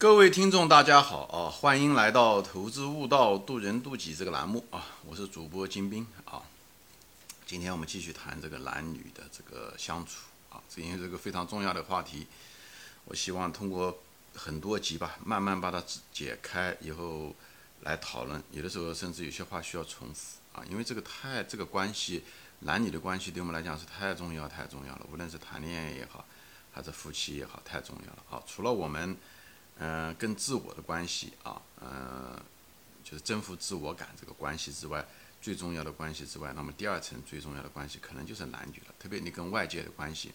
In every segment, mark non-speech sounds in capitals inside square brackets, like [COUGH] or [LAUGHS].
各位听众，大家好啊！欢迎来到《投资悟道，渡人渡己》这个栏目啊！我是主播金兵啊。今天我们继续谈这个男女的这个相处啊，这因为这个非常重要的话题，我希望通过很多集吧，慢慢把它解开以后来讨论。有的时候甚至有些话需要重复啊，因为这个太这个关系，男女的关系对我们来讲是太重要太重要了。无论是谈恋爱也好，还是夫妻也好，太重要了啊！除了我们。嗯，跟自我的关系啊，嗯，就是征服自我感这个关系之外，最重要的关系之外，那么第二层最重要的关系可能就是男女了。特别你跟外界的关系，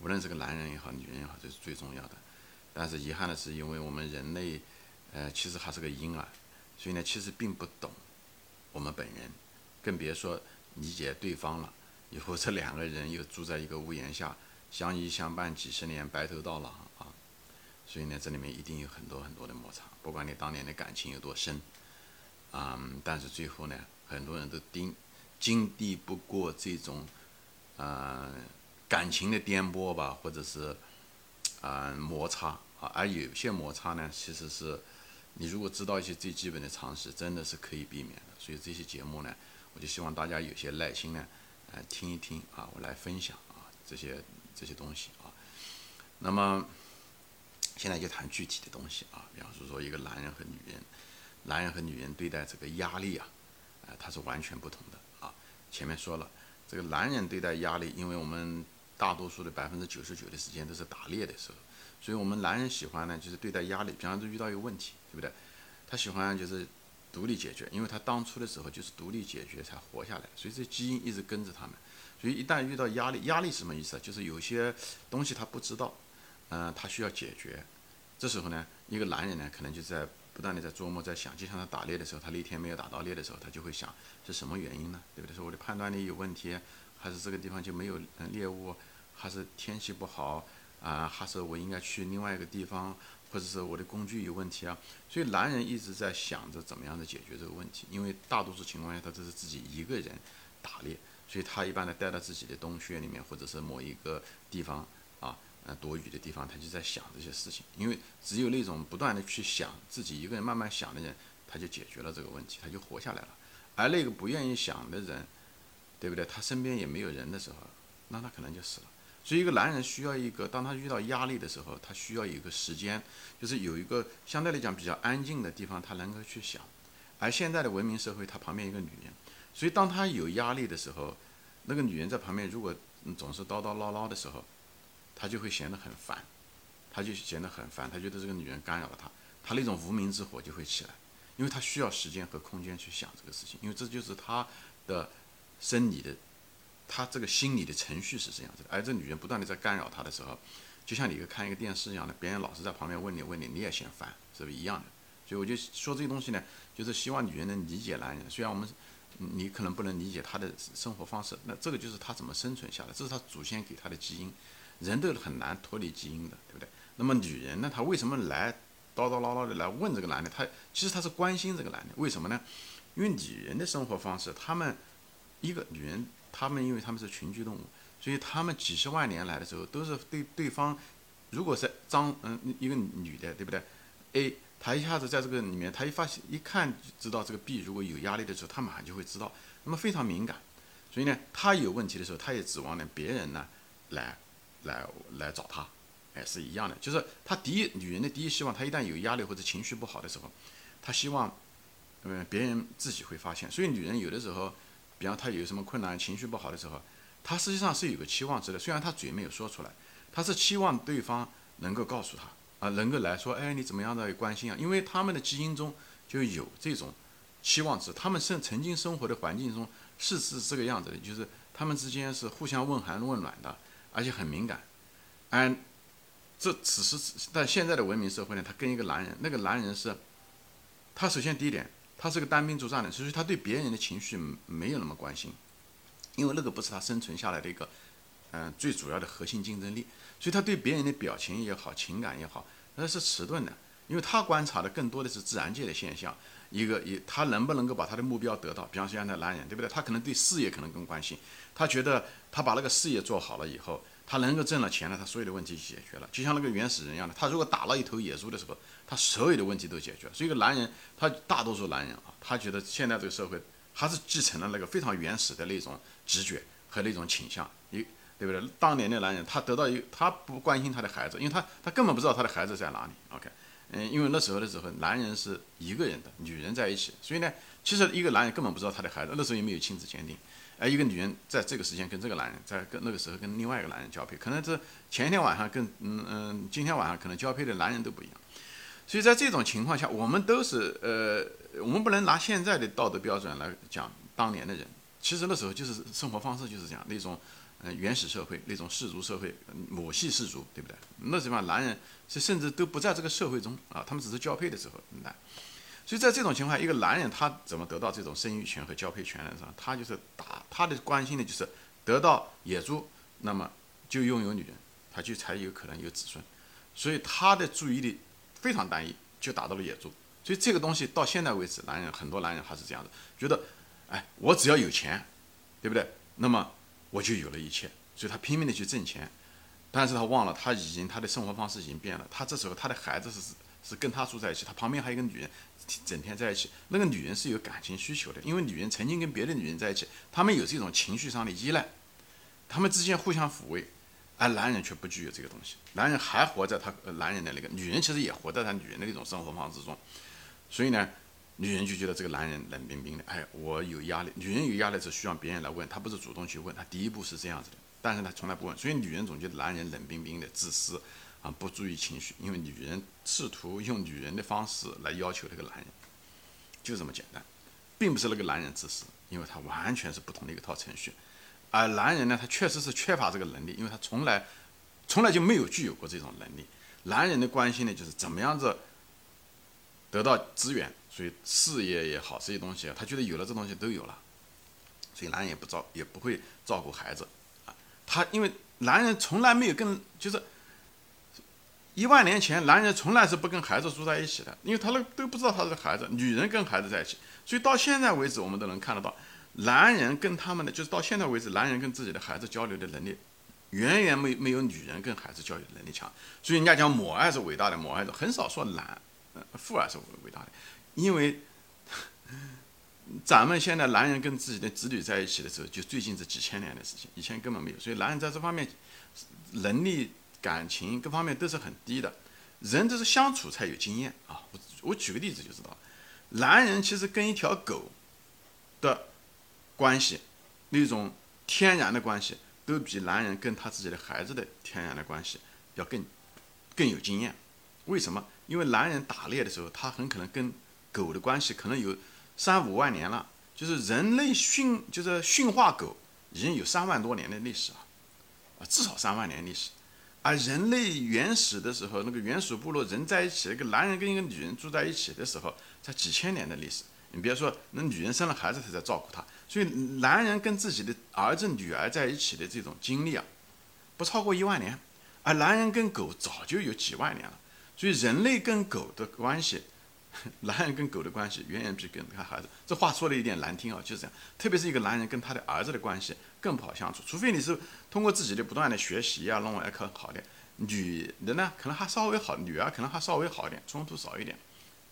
无论是个男人也好，女人也好，这是最重要的。但是遗憾的是，因为我们人类，呃，其实还是个婴儿，所以呢，其实并不懂我们本人，更别说理解对方了。以后这两个人又住在一个屋檐下，相依相伴几十年，白头到老。[LAUGHS] 所以呢，这里面一定有很多很多的摩擦，不管你当年的感情有多深，嗯，但是最后呢，很多人都经经历不过这种，呃，感情的颠簸吧，或者是，啊，摩擦啊，而有些摩擦呢，其实是你如果知道一些最基本的常识，真的是可以避免的。所以这些节目呢，我就希望大家有些耐心呢，呃，听一听啊，我来分享啊，这些这些东西啊，那么。现在就谈具体的东西啊，比方说说一个男人和女人，男人和女人对待这个压力啊，啊，它是完全不同的啊。前面说了，这个男人对待压力，因为我们大多数的百分之九十九的时间都是打猎的时候，所以我们男人喜欢呢，就是对待压力，比方说遇到一个问题，对不对？他喜欢就是独立解决，因为他当初的时候就是独立解决才活下来，所以这基因一直跟着他们。所以一旦遇到压力，压力什么意思啊？就是有些东西他不知道。嗯，他需要解决，这时候呢，一个男人呢，可能就在不断的在琢磨，在想，就像他打猎的时候，他那天没有打到猎的时候，他就会想是什么原因呢？对不对？是我的判断力有问题，还是这个地方就没有猎物，还是天气不好啊？还是我应该去另外一个地方，或者是我的工具有问题啊？所以男人一直在想着怎么样的解决这个问题，因为大多数情况下他都是自己一个人打猎，所以他一般的带到自己的洞穴里面，或者是某一个地方啊。躲雨的地方，他就在想这些事情，因为只有那种不断的去想自己一个人慢慢想的人，他就解决了这个问题，他就活下来了。而那个不愿意想的人，对不对？他身边也没有人的时候，那他可能就死了。所以，一个男人需要一个，当他遇到压力的时候，他需要一个时间，就是有一个相对来讲比较安静的地方，他能够去想。而现在的文明社会，他旁边一个女人，所以当他有压力的时候，那个女人在旁边，如果总是叨叨唠唠的时候，他就会显得很烦，他就显得很烦，他觉得这个女人干扰了他，他那种无名之火就会起来，因为他需要时间和空间去想这个事情，因为这就是他的生理的，他这个心理的程序是这样子的。而这女人不断的在干扰他的时候，就像你看一个电视一样的，别人老是在旁边问你问你，你也嫌烦，是不是一样的？所以我就说这些东西呢，就是希望女人能理解男人。虽然我们你可能不能理解他的生活方式，那这个就是他怎么生存下来，这是他祖先给他的基因。人都很难脱离基因的，对不对？那么女人呢？她为什么来叨叨唠唠的来问这个男的？她其实她是关心这个男的，为什么呢？因为女人的生活方式，她们一个女人，她们因为她们是群居动物，所以她们几十万年来的时候都是对对方，如果是张嗯一个女的，对不对？A 她一下子在这个里面，她一发现一看就知道这个 B 如果有压力的时候，她马上就会知道，那么非常敏感，所以呢，她有问题的时候，她也指望呢别人呢来。来来找他，哎，是一样的，就是他第一女人的第一希望，她一旦有压力或者情绪不好的时候，她希望，嗯，别人自己会发现。所以女人有的时候，比方她有什么困难、情绪不好的时候，她实际上是有个期望值的。虽然她嘴没有说出来，她是期望对方能够告诉她啊，能够来说，哎，你怎么样的关心啊？因为他们的基因中就有这种期望值，他们生曾经生活的环境中是是这个样子的，就是他们之间是互相问寒问暖的。而且很敏感，嗯这此时但现在的文明社会呢，他跟一个男人，那个男人是，他首先第一点，他是个单兵作战的，所以他对别人的情绪没有那么关心，因为那个不是他生存下来的一个，嗯，最主要的核心竞争力，所以他对别人的表情也好，情感也好，那是迟钝的，因为他观察的更多的是自然界的现象。一个一，他能不能够把他的目标得到？比方说，像那男人，对不对？他可能对事业可能更关心，他觉得他把那个事业做好了以后，他能够挣了钱了，他所有的问题解决了，就像那个原始人一样的，他如果打了一头野猪的时候，他所有的问题都解决了。所以，一个男人，他大多数男人啊，他觉得现在这个社会还是继承了那个非常原始的那种直觉和那种倾向，一对不对？当年的男人，他得到一，他不关心他的孩子，因为他他根本不知道他的孩子在哪里。OK，嗯，因为那时候的时候，男人是一个人的，女人在一起，所以呢，其实一个男人根本不知道他的孩子，那时候也没有亲子鉴定。而一个女人在这个时间跟这个男人，在跟那个时候跟另外一个男人交配，可能这前一天晚上跟嗯嗯，今天晚上可能交配的男人都不一样。所以在这种情况下，我们都是呃，我们不能拿现在的道德标准来讲当年的人。其实那时候就是生活方式就是这样，那种嗯原始社会，那种氏族社会，母系氏族，对不对？那地方男人是甚至都不在这个社会中啊，他们只是交配的时候来。所以在这种情况，一个男人他怎么得到这种生育权和交配权呢？是吧？他就是打他的关心的就是得到野猪，那么就拥有女人，他就才有可能有子孙。所以他的注意力非常单一，就打到了野猪。所以这个东西到现在为止，男人很多男人还是这样的，觉得，哎，我只要有钱，对不对？那么我就有了一切。所以他拼命的去挣钱，但是他忘了他已经他的生活方式已经变了。他这时候他的孩子是是跟他住在一起，他旁边还有一个女人。整天在一起，那个女人是有感情需求的，因为女人曾经跟别的女人在一起，他们有这种情绪上的依赖，他们之间互相抚慰，而男人却不具有这个东西，男人还活在他男人的那个，女人其实也活在他女人的那种生活方式中，所以呢，女人就觉得这个男人冷冰冰的，哎，我有压力，女人有压力是需要别人来问，她不是主动去问，她第一步是这样子的，但是她从来不问，所以女人总觉得男人冷冰冰的，自私。啊，不注意情绪，因为女人试图用女人的方式来要求这个男人，就这么简单，并不是那个男人自私，因为他完全是不同的一个套程序，而男人呢，他确实是缺乏这个能力，因为他从来，从来就没有具有过这种能力。男人的关心呢，就是怎么样子得到资源，所以事业也好，这些东西，他觉得有了这东西都有了，所以男人也不照，也不会照顾孩子，啊，他因为男人从来没有跟，就是。一万年前，男人从来是不跟孩子住在一起的，因为他那都不知道他是孩子。女人跟孩子在一起，所以到现在为止，我们都能看得到，男人跟他们的，就是到现在为止，男人跟自己的孩子交流的能力，远远没没有女人跟孩子交流能力强。所以人家讲母爱是伟大的，母爱是很少说男，父爱是伟大的，因为 [LAUGHS] 咱们现在男人跟自己的子女在一起的时候，就最近这几千年的事情，以前根本没有。所以男人在这方面能力。感情各方面都是很低的，人都是相处才有经验啊！我我举个例子就知道，男人其实跟一条狗的关系，那种天然的关系，都比男人跟他自己的孩子的天然的关系要更更有经验。为什么？因为男人打猎的时候，他很可能跟狗的关系可能有三五万年了，就是人类驯就是驯化狗已经有三万多年的历史啊，啊，至少三万年历史。而人类原始的时候，那个原始部落人在一起，一个男人跟一个女人住在一起的时候，才几千年的历史。你别说，那女人生了孩子，他在照顾他。所以，男人跟自己的儿子、女儿在一起的这种经历啊，不超过一万年。而男人跟狗早就有几万年了。所以，人类跟狗的关系，[LAUGHS] 男人跟狗的关系远远比跟他孩子。这话说的有点难听啊，就是这样。特别是一个男人跟他的儿子的关系。更不好相处，除非你是通过自己的不断的学习啊，弄来可好点。女的呢，可能还稍微好，女儿可能还稍微好一点，冲突少一点。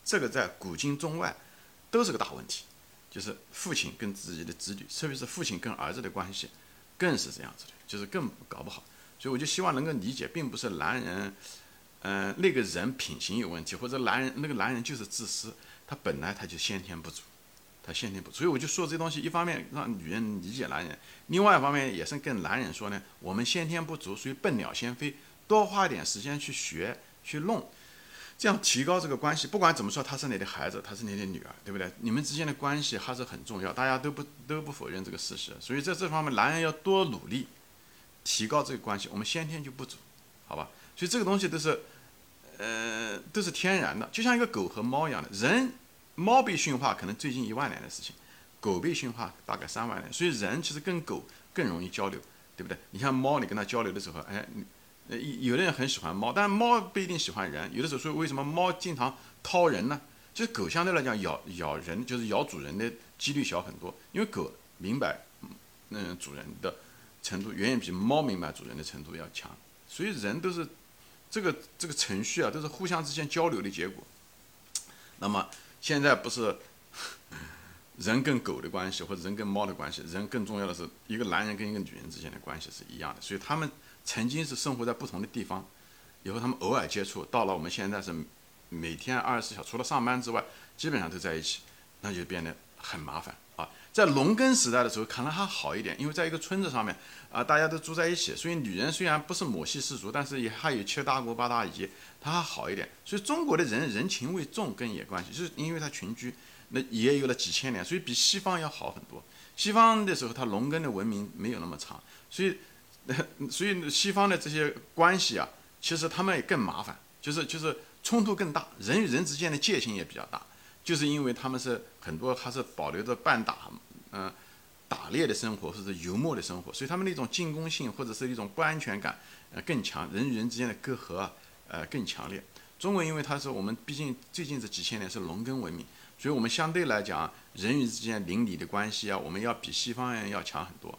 这个在古今中外都是个大问题，就是父亲跟自己的子女，特别是父亲跟儿子的关系，更是这样子的，就是更搞不好。所以我就希望能够理解，并不是男人，嗯，那个人品行有问题，或者男人那个男人就是自私，他本来他就先天不足。他先天不足，所以我就说这东西，一方面让女人理解男人，另外一方面也是跟男人说呢，我们先天不足，所以笨鸟先飞，多花点时间去学去弄，这样提高这个关系。不管怎么说，他是你的孩子，他是你的女儿，对不对？你们之间的关系还是很重要，大家都不都不否认这个事实。所以在这方面，男人要多努力，提高这个关系。我们先天就不足，好吧？所以这个东西都是，呃，都是天然的，就像一个狗和猫一样的人。猫被驯化可能最近一万年的事情，狗被驯化大概三万年，所以人其实跟狗更容易交流，对不对？你像猫，你跟它交流的时候，哎，呃，有的人很喜欢猫，但猫不一定喜欢人。有的时候说，为什么猫经常掏人呢？就是狗相对来讲咬咬人，就是咬主人的几率小很多，因为狗明白，嗯，主人的程度远远比猫明白主人的程度要强。所以人都是这个这个程序啊，都是互相之间交流的结果。那么现在不是 [LAUGHS] 人跟狗的关系，或者人跟猫的关系，人更重要的是一个男人跟一个女人之间的关系是一样的。所以他们曾经是生活在不同的地方，以后他们偶尔接触，到了我们现在是每天二十四小时，除了上班之外，基本上都在一起，那就变得很麻烦。在农耕时代的时候可能还好一点，因为在一个村子上面啊，大家都住在一起，所以女人虽然不是母系氏族，但是也还有七大姑八大姨，她还好一点。所以中国的人人情味重跟也关系，就是因为他群居，那也有了几千年，所以比西方要好很多。西方的时候，他农耕的文明没有那么长，所以 [LAUGHS] 所以西方的这些关系啊，其实他们也更麻烦，就是就是冲突更大，人与人之间的界限也比较大。就是因为他们是很多还是保留着半打，嗯，打猎的生活或者游牧的生活，所以他们那种进攻性或者是一种不安全感，呃更强，人与人之间的隔阂，呃更强烈。中国因为它是我们毕竟最近这几千年是农耕文明，所以我们相对来讲人与之间邻里的关系啊，我们要比西方人要强很多。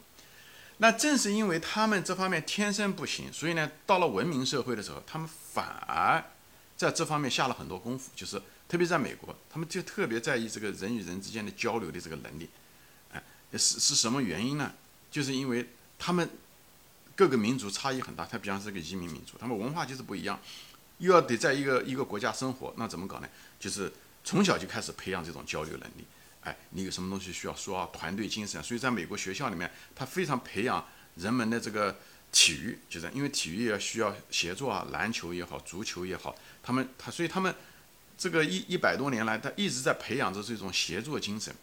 那正是因为他们这方面天生不行，所以呢，到了文明社会的时候，他们反而在这方面下了很多功夫，就是。特别在美国，他们就特别在意这个人与人之间的交流的这个能力，是是什么原因呢？就是因为他们各个民族差异很大，他比方是个移民民族，他们文化就是不一样，又要得在一个一个国家生活，那怎么搞呢？就是从小就开始培养这种交流能力，哎，你有什么东西需要说啊，团队精神，所以在美国学校里面，他非常培养人们的这个体育，就是因为体育也需要协作啊，篮球也好，足球也好，他们他所以他们。这个一一百多年来，他一直在培养着这种协作精神，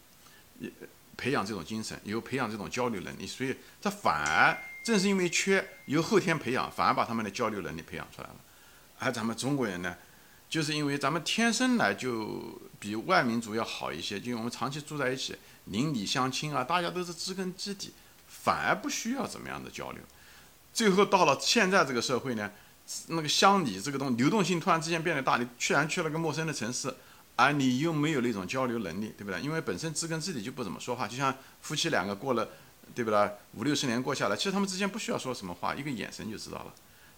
也培养这种精神，有培养这种交流能力，所以他反而正是因为缺，由后天培养，反而把他们的交流能力培养出来了。而咱们中国人呢，就是因为咱们天生来就比外民族要好一些，就因为我们长期住在一起，邻里相亲啊，大家都是知根知底，反而不需要怎么样的交流。最后到了现在这个社会呢？那个乡里这个东流动性突然之间变得大，你居然去了个陌生的城市，而你又没有那种交流能力，对不对？因为本身知根知底就不怎么说话，就像夫妻两个过了，对不对？五六十年过下来，其实他们之间不需要说什么话，一个眼神就知道了。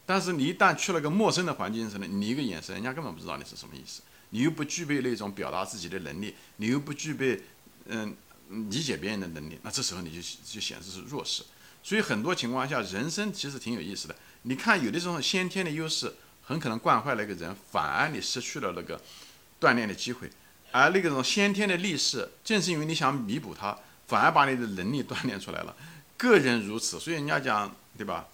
但是你一旦去了个陌生的环境时呢，你一个眼神，人家根本不知道你是什么意思，你又不具备那种表达自己的能力，你又不具备嗯理解别人的能力，那这时候你就就显示是弱势。所以很多情况下，人生其实挺有意思的。你看，有的时候先天的优势很可能惯坏了一个人，反而你失去了那个锻炼的机会；而那个种先天的劣势，正是因为你想弥补它，反而把你的能力锻炼出来了。个人如此，所以人家讲，对吧？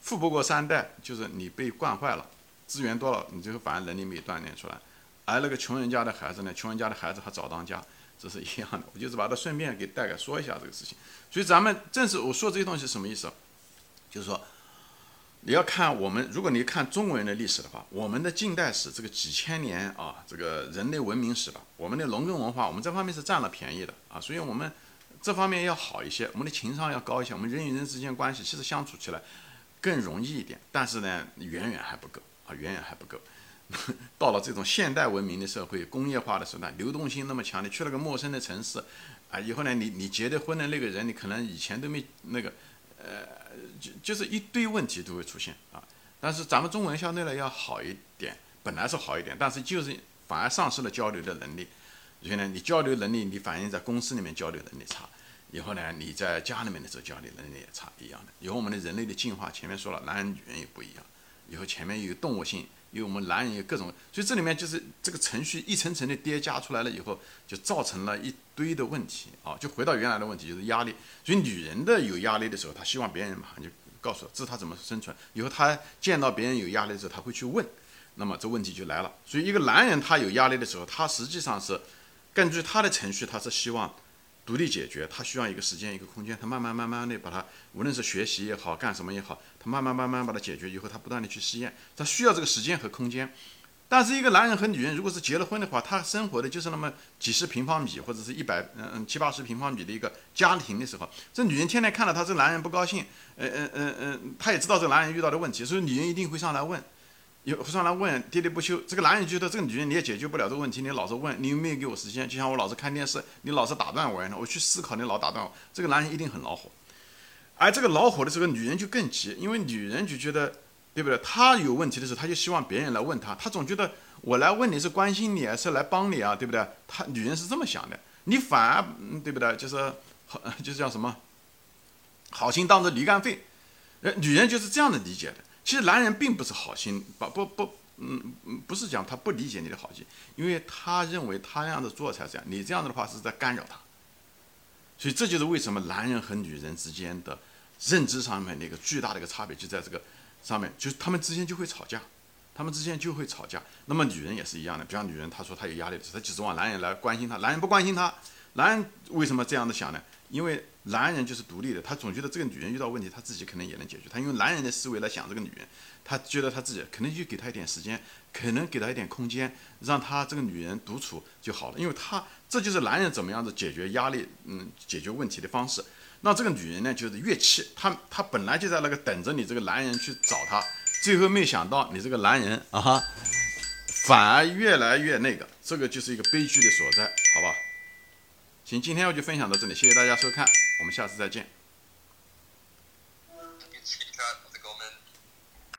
富不过三代，就是你被惯坏了，资源多了，你最后反而能力没锻炼出来。而那个穷人家的孩子呢，穷人家的孩子还早当家，这是一样的。我就是把它顺便给大概说一下这个事情。所以咱们正是我说这些东西什么意思？就是说。你要看我们，如果你看中国人的历史的话，我们的近代史这个几千年啊，这个人类文明史吧，我们的农耕文化，我们这方面是占了便宜的啊，所以我们这方面要好一些，我们的情商要高一些，我们人与人之间关系其实相处起来更容易一点，但是呢，远远还不够啊，远远还不够。到了这种现代文明的社会，工业化的时代，流动性那么强，你去了个陌生的城市啊，以后呢，你你结的婚的那个人，你可能以前都没那个。呃，就就是一堆问题都会出现啊，但是咱们中文相对来要好一点，本来是好一点，但是就是反而丧失了交流的能力。所以呢，你交流能力，你反映在公司里面交流能力差，以后呢，你在家里面的时候交流能力也差一样的。以后我们的人类的进化，前面说了，男人女人也不一样，以后前面有动物性。因为我们男人有各种，所以这里面就是这个程序一层层的叠加出来了以后，就造成了一堆的问题啊！就回到原来的问题，就是压力。所以女人的有压力的时候，她希望别人马上就告诉她，这是她怎么生存。以后她见到别人有压力的时候，她会去问，那么这问题就来了。所以一个男人他有压力的时候，他实际上是根据他的程序，他是希望。独立解决，他需要一个时间，一个空间，他慢慢慢慢的把它，无论是学习也好，干什么也好，他慢慢慢慢把它解决以后，他不断的去试验，他需要这个时间和空间。但是一个男人和女人如果是结了婚的话，他生活的就是那么几十平方米或者是一百嗯嗯七八十平方米的一个家庭的时候，这女人天天看到他这男人不高兴，嗯嗯嗯嗯，他也知道这男人遇到的问题，所以女人一定会上来问。有上来问喋喋不休，这个男人觉得这个女人你也解决不了这个问题，你老是问，你有没有给我时间？就像我老是看电视，你老是打断我一样，我去思考，你老打断我，这个男人一定很恼火。而这个恼火的时候，女人就更急，因为女人就觉得，对不对？她有问题的时候，她就希望别人来问她，她总觉得我来问你是关心你，是来帮你啊，对不对？她女人是这么想的，你反而对不对？就是好，[LAUGHS] 就是叫什么？好心当做驴肝肺，呃，女人就是这样的理解的。其实男人并不是好心，不不不，嗯嗯，不是讲他不理解你的好心，因为他认为他那样子做才这样，你这样子的话是在干扰他。所以这就是为什么男人和女人之间的认知上面的一个巨大的一个差别，就在这个上面，就是他们之间就会吵架，他们之间就会吵架。那么女人也是一样的，比方女人她说她有压力，她只指望男人来关心她，男人不关心她，男人为什么这样的想呢？因为男人就是独立的，他总觉得这个女人遇到问题，他自己可能也能解决。他用男人的思维来想这个女人，他觉得他自己可能就给她一点时间，可能给她一点空间，让她这个女人独处就好了。因为他这就是男人怎么样子解决压力，嗯，解决问题的方式。那这个女人呢，就是越气，她她本来就在那个等着你这个男人去找她，最后没想到你这个男人啊哈，反而越来越那个，这个就是一个悲剧的所在，好吧？行，今天我就分享到这里，谢谢大家收看，我们下次再见。